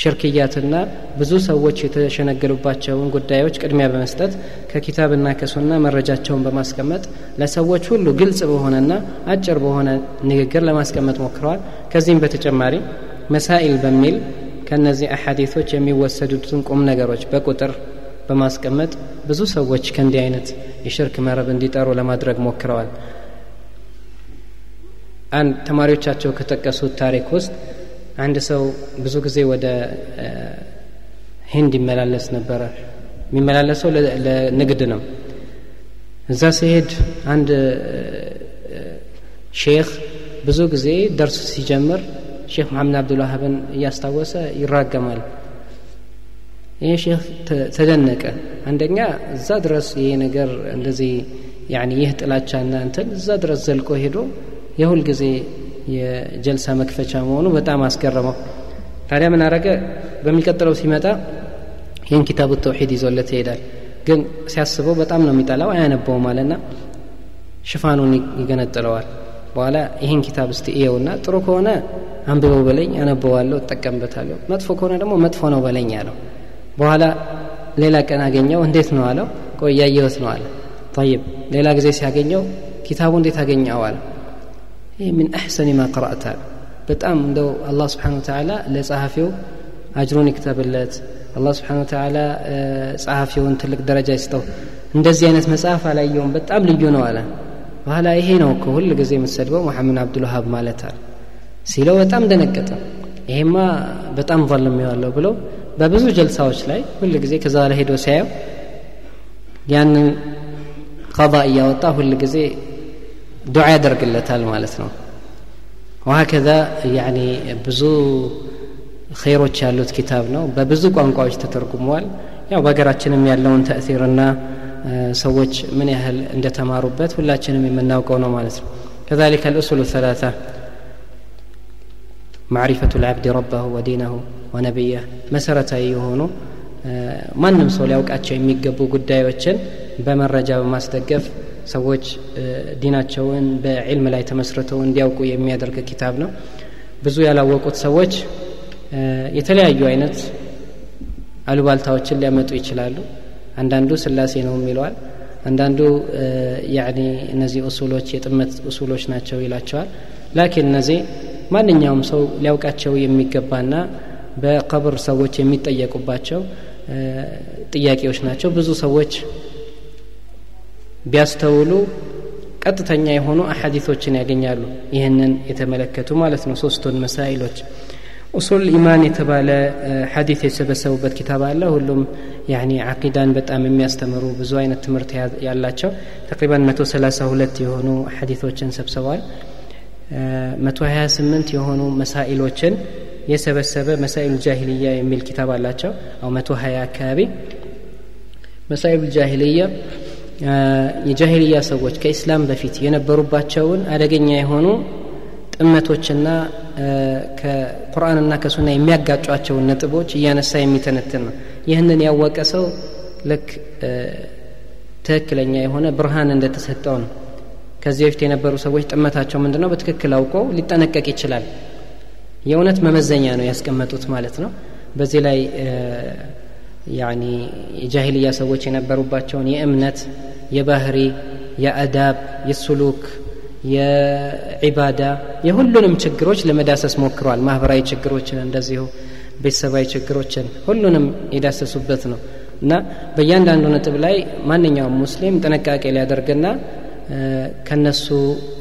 ሽርክያትና ብዙ ሰዎች የተሸነገሉባቸውን ጉዳዮች ቅድሚያ በመስጠት ከኪታብና ከሱና መረጃቸውን በማስቀመጥ ለሰዎች ሁሉ ግልጽ በሆነና አጭር በሆነ ንግግር ለማስቀመጥ ሞክረዋል። ከዚህም በተጨማሪ መሳኢል በሚል ከነዚህ አሐዲቶች የሚወሰዱትን ቁም ነገሮች በቁጥር በማስቀመጥ ብዙ ሰዎች ከእንዲህ አይነት የሽርክ መረብ እንዲጠሩ ለማድረግ ሞክረዋል። አንድ ተማሪዎቻቸው ከጠቀሱት ታሪክ ውስጥ አንድ ሰው ብዙ ጊዜ ወደ ሂንድ ይመላለስ ነበረ። የሚመላለሰው ለንግድ ነው። እዛ ሲሄድ አንድ ሼክ ብዙ ጊዜ ደርስ ሲጀምር ሼክ መሐመድ አብዱልዋሃብን እያስታወሰ ይራገማል። ይህ ሼክ ተደነቀ። አንደኛ እዛ ድረስ ይሄ ነገር እንደዚህ ይህ ጥላቻና እንትን እዛ ድረስ ዘልቆ ሄዶ የሁል ጊዜ የጀልሳ መክፈቻ መሆኑ በጣም አስገረመው። ታዲያ ምን አረገ በሚቀጥለው ሲመጣ ይህን ኪታቡ ተውሒድ ይዞለት ይሄዳል። ግን ሲያስበው በጣም ነው የሚጠላው አያነበውም አለና ሽፋኑን ይገነጥለዋል። በኋላ ይህን ኪታብ እስቲ እየውና ጥሩ ከሆነ አንብበው በለኝ አነበዋለሁ እጠቀምበታለሁ። መጥፎ ከሆነ ደግሞ መጥፎ ነው በለኝ አለው። በኋላ ሌላ ቀን አገኘው እንዴት ነው አለው። ቆይ እያየሁት ነው አለ። ጠይብ ሌላ ጊዜ ሲያገኘው ኪታቡ እንዴት አገኘው አለ ይህ ምን አሕሰን ማ ቀረእት አለ በጣም እንደው አላህ ስብሓን ወተላ ለጸሐፊው አጅሩን ይክተብለት አላህ ስብሓን ወተላ ጸሐፊውን ትልቅ ደረጃ ይስጠው እንደዚህ አይነት መጽሐፍ አላየውም በጣም ልዩ ነው አለ። በኋላ ይሄ ነው እኮ ሁል ጊዜ የምትሰድበው መሐመድ አብዱልዋሃብ ማለት አለ። ሲለው በጣም ደነገጠ። ይሄማ በጣም ظልሜዋለሁ ብለው በብዙ ጀልሳዎች ላይ ሁል ጊዜ ከዛ ላይ ሄዶ ሲያየው ያንን ቀض እያወጣ ሁል ጊዜ ዱዓ ያደርግለታል ማለት ነው ወሀከዛ ያኒ ብዙ ኸይሮች ያሉት ኪታብ ነው በብዙ ቋንቋዎች ተተርጉመዋል ያው በሀገራችንም ያለውን ተእሲርና ሰዎች ምን ያህል እንደተማሩበት ሁላችንም የምናውቀው ነው ማለት ነው كذلك الأصول الثلاثة معرفة العبد ربه ودينه ونبيه መሰረታዊ የሆኑ ማንም ሰው ሊያውቃቸው የሚገቡ ጉዳዮችን በመረጃ በማስደገፍ ሰዎች ዲናቸውን በዕልም ላይ ተመስርተው እንዲያውቁ የሚያደርግ ኪታብ ነው። ብዙ ያላወቁት ሰዎች የተለያዩ አይነት አሉባልታዎችን ሊያመጡ ይችላሉ። አንዳንዱ ስላሴ ነው ይለዋል አንዳንዱ እነዚህ ኡሱሎች የጥመት ኡሱሎች ናቸው ይላቸዋል። ላኪን እነዚህ ማንኛውም ሰው ሊያውቃቸው የሚገባና በቀብር ሰዎች የሚጠየቁባቸው ጥያቄዎች ናቸው። ብዙ ሰዎች ቢያስተውሉ ቀጥተኛ የሆኑ አሐዲቶችን ያገኛሉ። ይህንን የተመለከቱ ማለት ነው ሶስቱን መሳይሎች ኡሱል ኢማን የተባለ ሐዲት የሰበሰቡበት ኪታብ አለ። ሁሉም ያኒ አቂዳን በጣም የሚያስተምሩ ብዙ አይነት ትምህርት ያላቸው ተቅሪባን መቶ ሰላሳ ሁለት የሆኑ ሐዲቶችን ሰብስበዋል። መቶ ሀያ ስምንት የሆኑ መሳኢሎችን የሰበሰበ መሳኢል ጃሂልያ የሚል ኪታብ አላቸው። አው መቶ ሀያ አካባቢ መሳኢል ጃሂልያ የጃሂልያ ሰዎች ከኢስላም በፊት የነበሩባቸውን አደገኛ የሆኑ ጥመቶችና ከቁርአንና ከሱና የሚያጋጯቸውን ነጥቦች እያነሳ የሚተነትን ነው። ይህንን ያወቀ ሰው ልክ ትክክለኛ የሆነ ብርሃን እንደተሰጠው ነው። ከዚህ በፊት የነበሩ ሰዎች ጥመታቸው ምንድነው? በትክክል አውቀው ሊጠነቀቅ ይችላል። የእውነት መመዘኛ ነው ያስቀመጡት ማለት ነው። በዚህ ላይ ያኒ የጃሂልያ ሰዎች የነበሩባቸውን የእምነት የባህሪ የአዳብ የሱሉክ የዒባዳ የሁሉንም ችግሮች ለመዳሰስ ሞክረዋል ማህበራዊ ችግሮችን እንደዚሁ ቤተሰባዊ ችግሮችን ሁሉንም የዳሰሱበት ነው። እና በእያንዳንዱ ነጥብ ላይ ማንኛውም ሙስሊም ጥንቃቄ ሊያደርግና ከነሱ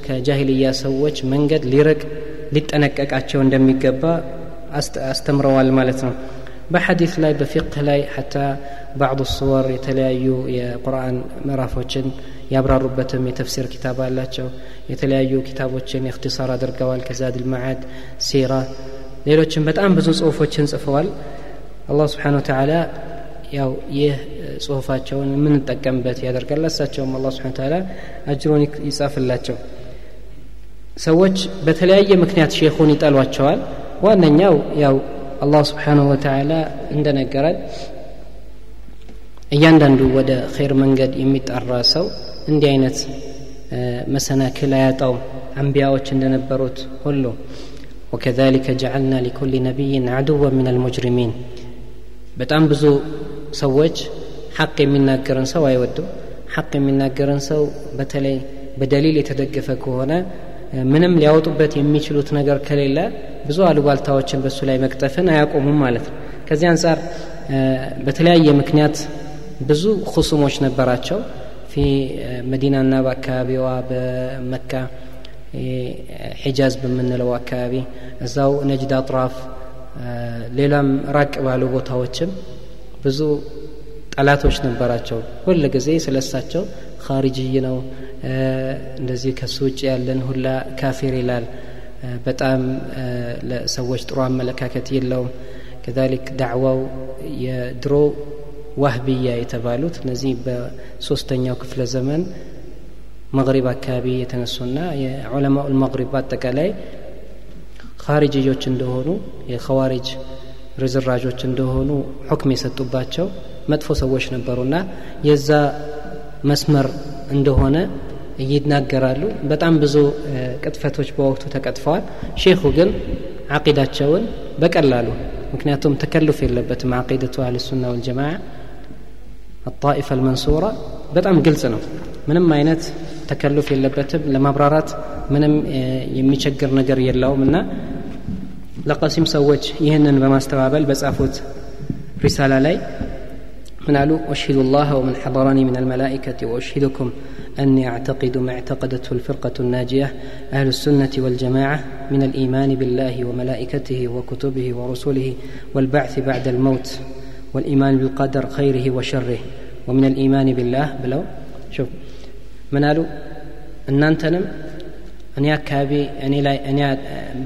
ከጃሂልያ ሰዎች መንገድ ሊርቅ ሊጠነቀቃቸው እንደሚገባ አስተምረዋል ማለት ነው በሐዲስ ላይ በፊቅህ ላይ ሐታ ባዕዱ ስወር የተለያዩ የቁርአን ምዕራፎችን ያብራሩበትም የተፍሲር ኪታብ አላቸው። የተለያዩ ኪታቦችን እክትሳር አድርገዋል። ከዛድ ልመዓድ ሲራ ሌሎችም በጣም ብዙ ጽሁፎችን ጽፈዋል። አላህ ስብሓን ወተላ ያው ይህ ጽሁፋቸውን የምንጠቀምበት ያደርጋል። እሳቸውም አላ ስብን ተላ አጅሮን ይጻፍላቸው። ሰዎች በተለያየ ምክንያት ሼኹን ይጠሏቸዋል። ዋነኛው ያው አላህ ስብሓንሁ ወተላ እንደነገረን እያንዳንዱ ወደ ኸይር መንገድ የሚጠራ ሰው እንዲህ አይነት መሰናክል አያጣውም አንቢያዎች እንደነበሩት ሁሉ ወከዛሊከ ጀዓልና ሊኩል ነቢይን አድወ ምን አልሙጅሪሚን በጣም ብዙ ሰዎች ሐቅ የሚናገርን ሰው አይወዱም ሐቅ የሚናገርን ሰው በተለይ በደሊል የተደገፈ ከሆነ ምንም ሊያወጡበት የሚችሉት ነገር ከሌለ ብዙ አሉባልታዎችን በእሱ ላይ መቅጠፍን አያቆሙም ማለት ነው። ከዚህ አንጻር በተለያየ ምክንያት ብዙ ሁሱሞች ነበራቸው። ፊ መዲናና በአካባቢዋ በመካ ሒጃዝ በምንለው አካባቢ እዛው ነጅድ አጥራፍ ሌላም ራቅ ባሉ ቦታዎችም ብዙ ጠላቶች ነበራቸው። ሁል ጊዜ ስለሳቸው ካሪጅይ ነው። እንደዚህ ከሱ ውጭ ያለን ሁላ ካፊር ይላል። በጣም ለሰዎች ጥሩ አመለካከት የለውም። ከዛሊክ ዳዕዋው የድሮ ዋህብያ የተባሉት እነዚህ በሶስተኛው ክፍለ ዘመን መግሪብ አካባቢ የተነሱና የዑለማኡ ልመግሪብ በአጠቃላይ ካሪጅዮች እንደሆኑ የኸዋሪጅ ርዝራዦች እንደሆኑ ሁክም የሰጡባቸው መጥፎ ሰዎች ነበሩና የዛ መስመር እንደሆነ ይናገራሉ። በጣም ብዙ ቅጥፈቶች በወቅቱ ተቀጥፈዋል። ሼኹ ግን አቂዳቸውን በቀላሉ ምክንያቱም ተከልፍ የለበትም አቂደቱ አልሱና ወልጀማ አጣኢፈ አልመንሱራ በጣም ግልጽ ነው። ምንም አይነት ተከልፍ የለበትም ለማብራራት ምንም የሚቸግር ነገር የለውም። እና ለቀሲም ሰዎች ይህንን በማስተባበል በጻፉት ሪሳላ ላይ من قالوا أشهد الله ومن حضرني من الملائكة وأشهدكم أني أعتقد ما اعتقدته الفرقة الناجية أهل السنة والجماعة من الإيمان بالله وملائكته وكتبه ورسله والبعث بعد الموت والإيمان بالقدر خيره وشره ومن الإيمان بالله بلو شوف من قالوا أن أنتنم እኔ አካባቢ እኔ ላይ እኔ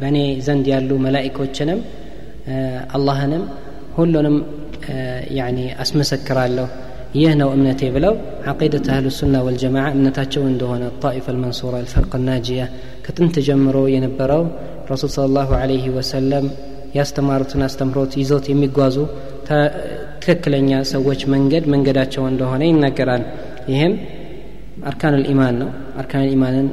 በእኔ ዘንድ ያሉ መላኢኮችንም አላህንም ሁሉንም ያኒ አስመሰክራለሁ ይህ ነው እምነቴ ብለው ዓቂደት አህሉ ሱና ወልጀማዓ እምነታቸው እንደሆነ ጣኢፈ ልመንሱራ አልፈርቅ ናጂያ ከጥንት ጀምሮ የነበረው ረሱል ስለ ላሁ አለይህ ወሰለም ያስተማሩትን አስተምሮት ይዞት የሚጓዙ ትክክለኛ ሰዎች መንገድ መንገዳቸው እንደሆነ ይናገራል ይህም አርካን ልኢማን ነው። አርካን ልኢማንን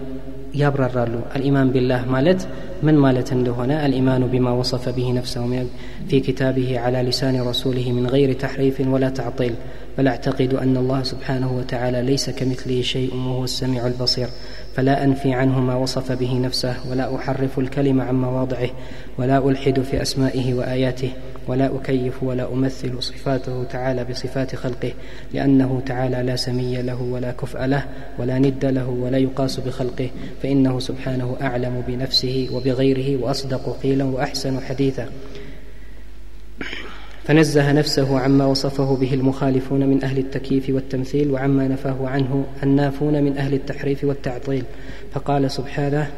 يبرر له الإيمان بالله مالت من مالت ማለት هنا الإيمان بما وصف به نفسه في كتابه على لسان رسوله من غير تحريف ولا تعطيل بل أعتقد أن الله سبحانه وتعالى ليس كمثله شيء وهو السميع البصير فلا أنفي عنه ما وصف به نفسه ولا أحرف الكلمة عن مواضعه ولا ألحد في أسمائه وآياته ولا أكيف ولا أمثل صفاته تعالى بصفات خلقه لأنه تعالى لا سمي له ولا كفء له ولا ند له ولا يقاس بخلقه فإنه سبحانه أعلم بنفسه وبغيره وأصدق قيلا وأحسن حديثا. فنزه نفسه عما وصفه به المخالفون من أهل التكييف والتمثيل وعما نفاه عنه النافون من أهل التحريف والتعطيل. فقال سبحانه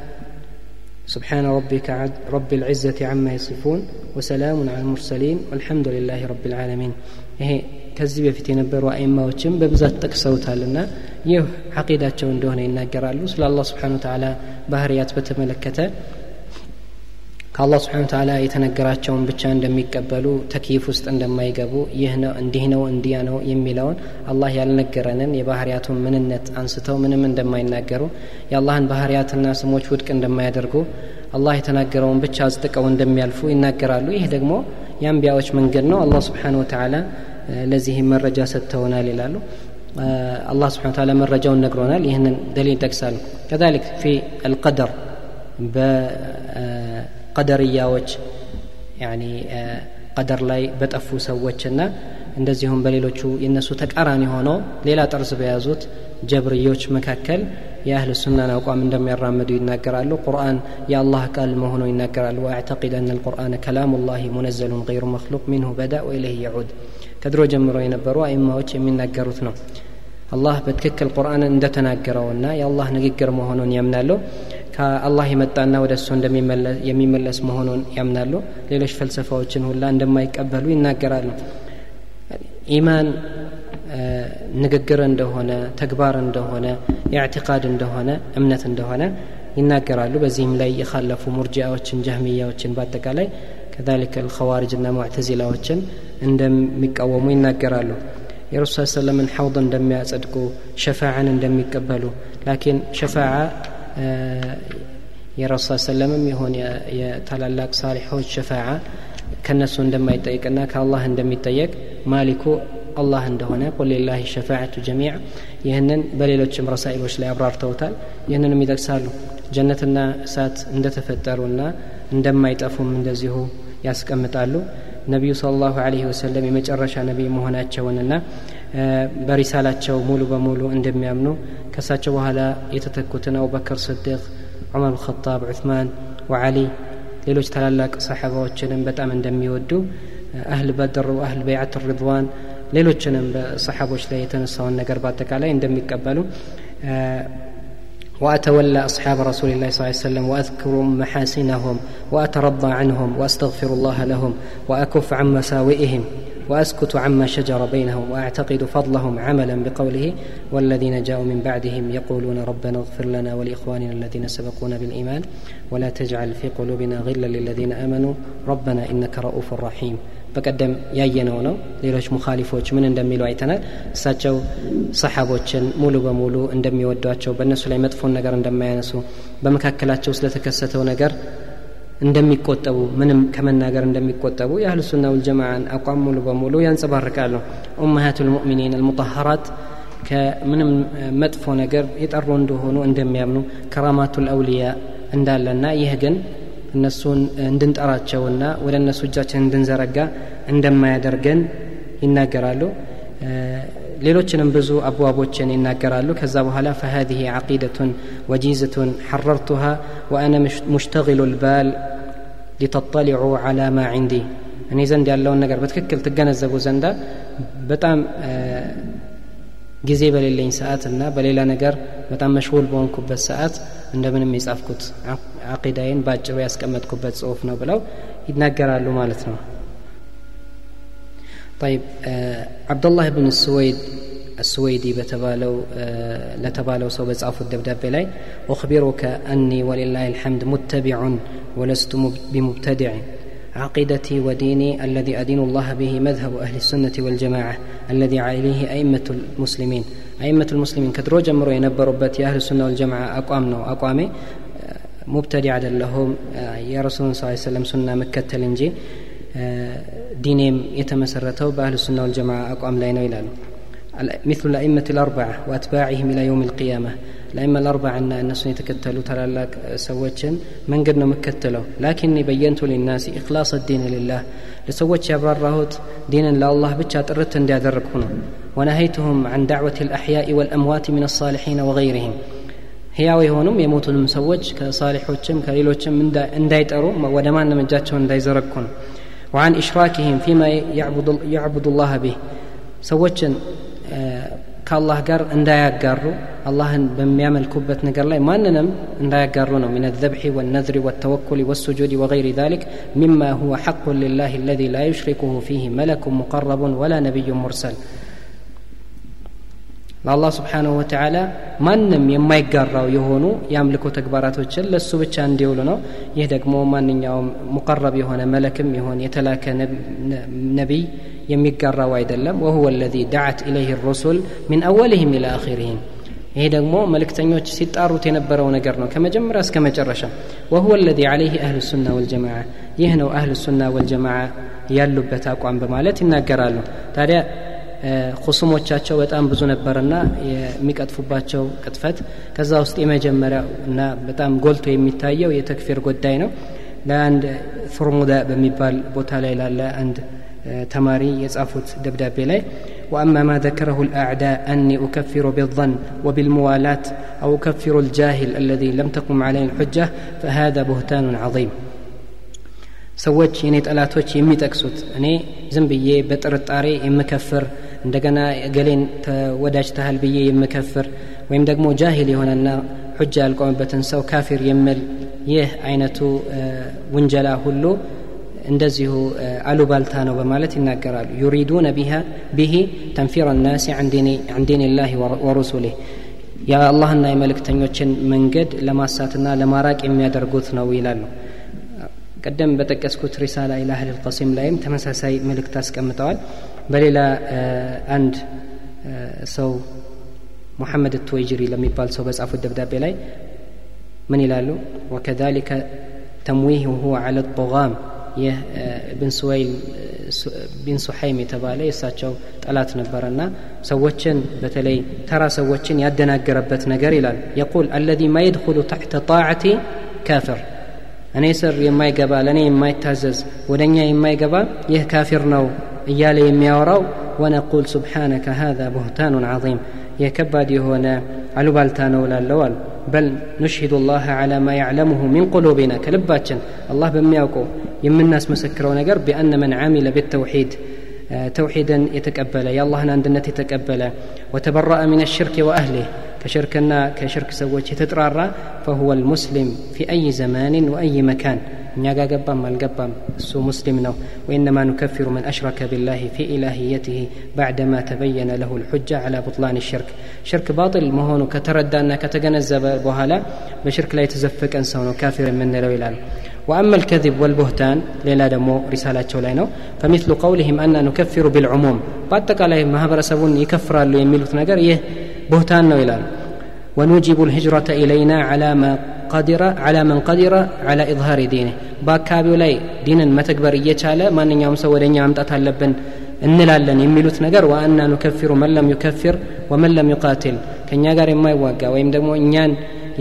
سبحان ربك رب العزة عما يصفون وسلام على المرسلين والحمد لله رب العالمين ይሄ ከዚህ በፊት የነበሩ አይማዎችም በብዛት ጠቅሰውታልና ይህ አቂዳቸው እንደሆነ ይናገራሉ ስለ አላህ ስብሓን ተዓላ ባህርያት በተመለከተ ከአላህ ስብሓን ተዓላ የተነገራቸውን ብቻ እንደሚቀበሉ ተክይፍ ውስጥ እንደማይገቡ ይህ ነው እንዲህ ነው እንዲያ ነው የሚለውን አላህ ያልነገረንን የባህርያቱን ምንነት አንስተው ምንም እንደማይናገሩ የአላህን ባህርያትና ስሞች ውድቅ እንደማያደርጉ አላህ የተናገረውን ብቻ አጽድቀው እንደሚያልፉ ይናገራሉ። ይህ ደግሞ የአንቢያዎች መንገድ ነው። አላህ ስብሓን ወተዓላ ለዚህም መረጃ ሰጥተውናል ይላሉ። አላህ ስብሓን ተዓላ መረጃውን ነግሮናል። ይህንን ደሊል ይጠቅሳሉ ከዛሊክ ፊ አልቀደር ቀደርያዎች ያኒ ቀደር ላይ በጠፉ ሰዎችና እንደዚሁም በሌሎቹ የእነሱ ተቃራኒ ሆነው ሌላ ጠርዝ በያዙት ጀብርዮች መካከል የአህል ሱናን አቋም እንደሚያራምዱ ይናገራሉ። ቁርአን የአላህ ቃል መሆኑ ይናገራሉ። ወአዕተቂድ አን ልቁርአን ከላሙ ላህ ሙነዘሉን ገይሩ መክሉቅ ሚንሁ በዳ ወኢለህ የዑድ። ከድሮ ጀምሮ የነበሩ አይማዎች የሚናገሩት ነው። አላህ በትክክል ቁርአንን እንደተናገረውና የአላህ ንግግር መሆኑን ያምናሉ ከአላህ የመጣና ወደ እሱ የሚመለስ መሆኑን ያምናሉ። ሌሎች ፈልሰፋዎችን ሁላ እንደማይቀበሉ ይናገራሉ። ኢማን ንግግር እንደሆነ ተግባር እንደሆነ የእዕትቃድ እንደሆነ እምነት እንደሆነ ይናገራሉ። በዚህም ላይ የካለፉ ሙርጂያዎችን ጀህሚያዎችን በአጠቃላይ ከዛሊከ ልኸዋርጅና ሙዕተዚላዎችን እንደሚቃወሙ ይናገራሉ። የረሱል ሰለምን ሐውድ እንደሚያጸድቁ ሸፋዓን እንደሚቀበሉ ላኪን ሸፋዓ የረሱል ሰለምም ይሆን የታላላቅ ሳሊሖች ሸፋዓ ከነሱ እንደማይጠየቅና ከአላህ እንደሚጠየቅ ማሊኩ አላህ እንደሆነ ቁል ሊላህ ሸፋዓቱ ጀሚዕ ይህንን በሌሎችም ረሳኢሎች ላይ አብራርተውታል። ይህንንም ይጠቅሳሉ። ጀነትና እሳት እንደተፈጠሩና እንደማይጠፉም እንደዚሁ ያስቀምጣሉ። ነቢዩ ስለ ላሁ ለህ ወሰለም የመጨረሻ ነቢይ መሆናቸውንና በሪሳላቸው ሙሉ በሙሉ እንደሚያምኑ ከሳቸው በኋላ የተተኩትን አቡበክር ስድቅ ዑመር ልኸጣብ ዑትማን ወዓሊ ሌሎች ታላላቅ ሰሓባዎችንም በጣም እንደሚወዱ አህል በድር አህል በይዓት ሪድዋን ሌሎችንም በሰሓቦች ላይ የተነሳውን ነገር በአጠቃላይ እንደሚቀበሉ وأتولى أصحاب رسول الله صلى الله عليه وسلم وأذكر محاسنهم وأترضى عنهم وأستغفر الله لهم وأكف عن مساوئهم وأسكت عما شجر بينهم وأعتقد فضلهم عملا بقوله والذين جاءوا من بعدهم يقولون ربنا اغفر لنا ولإخواننا الذين سبقونا بالإيمان ولا تجعل في قلوبنا غلا للذين آمنوا ربنا إنك رؤوف رحيم በቀደም ያየነው ነው ሌሎች ሙኻሊፎች ምን እንደሚሉ አይተናል እሳቸው ሰሓቦችን ሙሉ በሙሉ እንደሚወዷቸው በእነሱ ላይ መጥፎን ነገር እንደማያነሱ በመካከላቸው ስለተከሰተው ነገር እንደሚቆጠቡ ምንም ከመናገር እንደሚቆጠቡ የአህል ሱና ውልጀማዓን አቋም ሙሉ በሙሉ ያንጸባርቃሉ። ኡመሃቱ ልሙእሚኒን አልሙጠሀራት ከምንም መጥፎ ነገር የጠሩ እንደሆኑ እንደሚያምኑ ከራማቱ ልአውልያ እንዳለና ይህ ግን እነሱን እንድንጠራቸውና ወደ እነሱ እጃችን እንድንዘረጋ እንደማያደርገን ይናገራሉ ሌሎችንም ብዙ አብዋቦችን ይናገራሉ። ከዛ በኋላ ፈሀዚህ ዓቂደቱን ወጂዘቱን ሐረርቱሃ ወአነ ሙሽተግሉ ልባል ሊተጠሊዑ ዓላ ማ ዕንዲ እኔ ዘንድ ያለውን ነገር በትክክል ትገነዘቡ ዘንዳ በጣም ጊዜ በሌለኝ ሰዓት እና በሌላ ነገር በጣም መሽሁል በሆንኩበት ሰዓት እንደምንም የጻፍኩት አቂዳይን በአጭሩ ያስቀመጥኩበት ጽሁፍ ነው ብለው ይናገራሉ ማለት ነው طيب عبد الله بن السويد السويدي بتبالو لتبالو سو بتصافو الدبدبه لاي اخبرك اني ولله الحمد متبع ولست بمبتدع عقيدتي وديني الذي ادين الله به مذهب اهل السنه والجماعه الذي عليه ائمه المسلمين ائمه المسلمين كدرو جمرو ينبروا يا اهل السنه والجماعه اقوام نو اقوامي ሙብተዲ አይደለሁም የረሱሉን ስ ሰለም ሱና መከተል እንጂ ዲኔም የተመሰረተው በአህል ሱና ወልጀማ አቋም ላይ ነው ይላሉ مثل الأئمة الأربعة وأتباعهم إلى يوم القيامة الأئمة الأربعة أن الناس يتكتلوا تلالاك سوتشن من قدنا مكتلوا لكني بينت للناس إخلاص الدين لله لسوتش أبررهوت دينا لله بتشا ترت اندي هنا ونهيتهم عن دعوة الأحياء والأموات من الصالحين وغيرهم ህያው የሆኑም የሞቱንም ሰዎች ከሳሊሖችም ከሌሎችም እንዳይጠሩ ወደ ማንም እጃቸውን እንዳይዘረጉ ነው وعن إشراكهم فيما يعبد الله به ሰዎችን ከአላህ ጋር እንዳያጋሩ አላህን በሚያመልኩበት ነገር ላይ ማንንም እንዳያጋሩ ነው من الذبح والنذر والتوكل والسجود وغير ذلك مما هو حق لله الذي لا يشركه فيه ملك مقرب ولا نبي مرسل ለአላህ ስብሓንሁ ወተዓላ ማንም የማይጋራው የሆኑ የአምልኮ ተግባራቶችን ለእሱ ብቻ እንዲውሉ ነው። ይህ ደግሞ ማንኛውም ሙቀረብ የሆነ መለክም ይሆን የተላከ ነቢይ የሚጋራው አይደለም። ወሁወ ለዚ ዳዓት ኢለይህ ሩሱል ሚን አወልህም ኢላ አኺርህም ይሄ ደግሞ መልእክተኞች ሲጣሩት የነበረው ነገር ነው ከመጀመሪያ እስከ መጨረሻ። ወሁወ ለዚ ዓለይህ አህል ሱና ወልጀማዓ ይህ ነው አህል ሱና ወልጀማዓ ያሉበት አቋም በማለት ይናገራሉ። ታዲያ ኩሱሞቻቸው በጣም ብዙ ነበርና የሚቀጥፉባቸው ቅጥፈት ከዛ ውስጥ የመጀመሪያው እና በጣም ጎልቶ የሚታየው የተክፊር ጉዳይ ነው ለአንድ ፎርሙዳ በሚባል ቦታ ላይ ላለ አንድ ተማሪ የጻፉት ደብዳቤ ላይ وأما ما ذكره الأعداء أني أكفر بالظن وبالموالاة أو أكفر الجاهل الذي لم تقم عليه الحجة فهذا بهتان عظيم ሰዎች የኔ ጠላቶች የሚጠቅሱት እኔ ዝም ብዬ በጥርጣሬ የምከፍር እንደገና ገሌን ተወዳጅተሃል ብዬ የምከፍር ወይም ደግሞ ጃሂል የሆነና ሑጃ ያልቆመበትን ሰው ካፊር የሚል ይህ አይነቱ ውንጀላ ሁሉ እንደዚሁ አሉባልታ ነው በማለት ይናገራሉ። ዩሪዱነ ቢሂ ተንፊር ናሲ አን ዲን ላህ ወሩሱሊህ የአላህና የመልእክተኞችን መንገድ ለማሳትና ለማራቅ የሚያደርጉት ነው ይላሉ። ቀደም በጠቀስኩት ሪሳላ ኢላ አህል ልቀሲም ላይም ተመሳሳይ መልእክት አስቀምጠዋል በሌላ አንድ ሰው ሙሐመድ ትወይጅሪ ለሚባል ሰው በጻፉት ደብዳቤ ላይ ምን ይላሉ ወከዛሊከ ተምዊህሁ አለ ጦጋም ይህ ብን ስወይል ቢን ሱሐይም የተባለ የእሳቸው ጠላት ነበረና ሰዎችን በተለይ ተራ ሰዎችን ያደናገረበት ነገር ይላል። የቁል አለዚ ማ የድኩሉ ታሕተ ጣዕቲ ካፍር። እኔ ስር የማይገባ ለእኔ የማይታዘዝ ወደ እኛ የማይገባ ይህ ካፊር ነው إيالهم يورو ونقول سبحانك هذا بهتان عظيم. يكباد هنا علو بالتانو اللوال. بل نشهد الله على ما يعلمه من قلوبنا كلباتشن. الله بمياكو يم الناس مسكرون قر بأن من عمل بالتوحيد. آه، توحيدا يتقبله يا الله عندنا يتقبله وتبرأ من الشرك وأهله. كشركنا كشرك سويت تترارا فهو المسلم في أي زمان وأي مكان. እኛ ጋር ገባም አልገባም እሱ ሙስሊም ነው ወኢነማ ኑከፊሩ መን አሽረከ ቢላህ ፊ ኢላህየትህ ባዕደማ ተበየነ ለሁ ልሑጃ ዓላ ቡጥላን ሽርክ ሽርክ ባጥል መሆኑ ከተረዳና ከተገነዘበ በኋላ በሽርክ ላይ የተዘፈቀን ሰው ነው ካፊር የምንለው ይላል وأما الكذب والبهتان ليلا دمو رسالة لينو فمثل قولهم أن نكفر بالعموم بعد عليه ما هبرسبون يكفر له يميلوت نجر يه بهتان نو إلال ونوجب الهجرة إلينا على ما قدر على من قدر على إظهار دينه በአካባቢው ላይ ዲንን መተግበር እየቻለ ማንኛውም ሰው ወደ እኛ መምጣት አለብን እንላለን የሚሉት ነገር ወአና ኑከፊሩ መን ለም ዩከፊር ወመን ለም ዩቃትል ከእኛ ጋር የማይዋጋ ወይም ደግሞ እኛን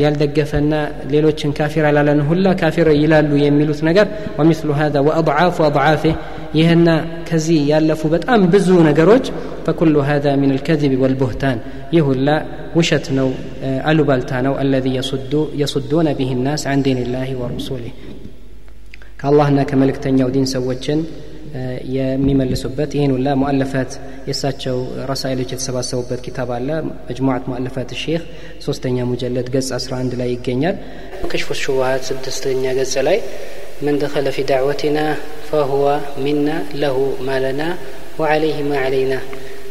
ያልደገፈና ሌሎችን ካፊር አላለን ሁላ ካፊር ይላሉ የሚሉት ነገር ወሚስሉ ሀዛ ወአضዓፍ አضዓፍህ ይህና ከዚህ ያለፉ በጣም ብዙ ነገሮች ፈኩሉ ሀዛ ሚን አልከዚብ ወልቡህታን ይህ ሁላ ውሸት ነው አሉባልታ ነው አለዚ የሱዱነ ብህ ናስ አን ዲን ላህ ወረሱሊህ ከአላህና ከመልእክተኛው ዲን ሰዎችን የሚመልሱበት ይህን ሁላ ሙአለፋት የእሳቸው ረሳይሎች የተሰባሰቡበት ኪታብ አለ መጅሙዓት ሙአለፋት ሼክ ሶስተኛ ሙጀለድ ገጽ 11 ላይ ይገኛል ከሽፉ ሹቡሃት ስድስተኛ ገጽ ላይ من دخل في دعوتنا فهو منا له ما لنا وعليه ما علينا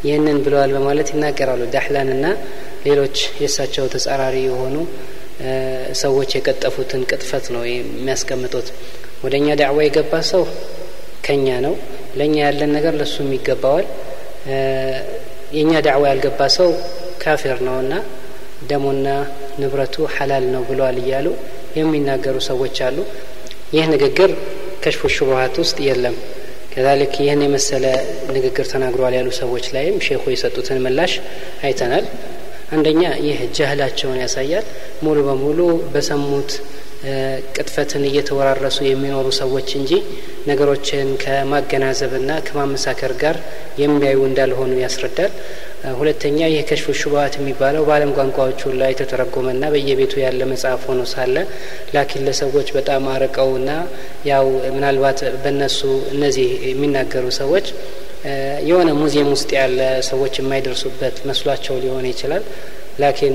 ይህንን ብለዋል በማለት ይናገራሉ ዳህላንና ሌሎች የእሳቸው ተጻራሪ የሆኑ ሰዎች የቀጠፉትን ቅጥፈት ነው የሚያስቀምጡት። ወደ እኛ ዳዕዋ የገባ ሰው ከኛ ነው። ለእኛ ያለን ነገር ለሱም ይገባዋል። የእኛ ዳዕዋ ያልገባ ሰው ካፊር ነውና ደሙና ንብረቱ ሐላል ነው ብለዋል እያሉ የሚናገሩ ሰዎች አሉ። ይህ ንግግር ከሽፉ ሹቡሃት ውስጥ የለም። ከዛልክ ይህን የመሰለ ንግግር ተናግረዋል ያሉ ሰዎች ላይም ሼኹ የሰጡትን ምላሽ አይተናል አንደኛ ይህ ጃህላቸውን ያሳያል። ሙሉ በሙሉ በሰሙት ቅጥፈትን እየተወራረሱ የሚኖሩ ሰዎች እንጂ ነገሮችን ከማገናዘብና ከማመሳከር ጋር የሚያዩ እንዳልሆኑ ያስረዳል። ሁለተኛ ይህ ከሽፉ ሹባሃት የሚባለው በአለም ቋንቋዎች ሁላ የተተረጎመና በየቤቱ ያለ መጽሐፍ ሆኖ ሳለ ላኪን ለሰዎች በጣም አርቀውና ያው ምናልባት በእነሱ እነዚህ የሚናገሩ ሰዎች የሆነ ሙዚየም ውስጥ ያለ ሰዎች የማይደርሱበት መስሏቸው ሊሆን ይችላል። ላኪን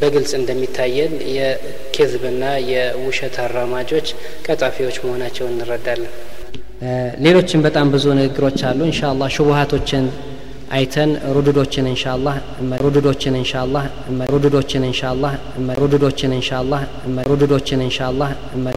በግልጽ እንደሚታየን የኬዝብና የውሸት አራማጆች ቀጣፊዎች መሆናቸውን እንረዳለን። ሌሎችም በጣም ብዙ ንግግሮች አሉ። እንሻ አላህ ሹቡሃቶችን አይተን ሩድዶችን እንሻአላህ ሩድዶችን እንሻአላህ ሩድዶችን እንሻአላህ ሩድዶችን እንሻአላህ ሩድዶችን እንሻአላህ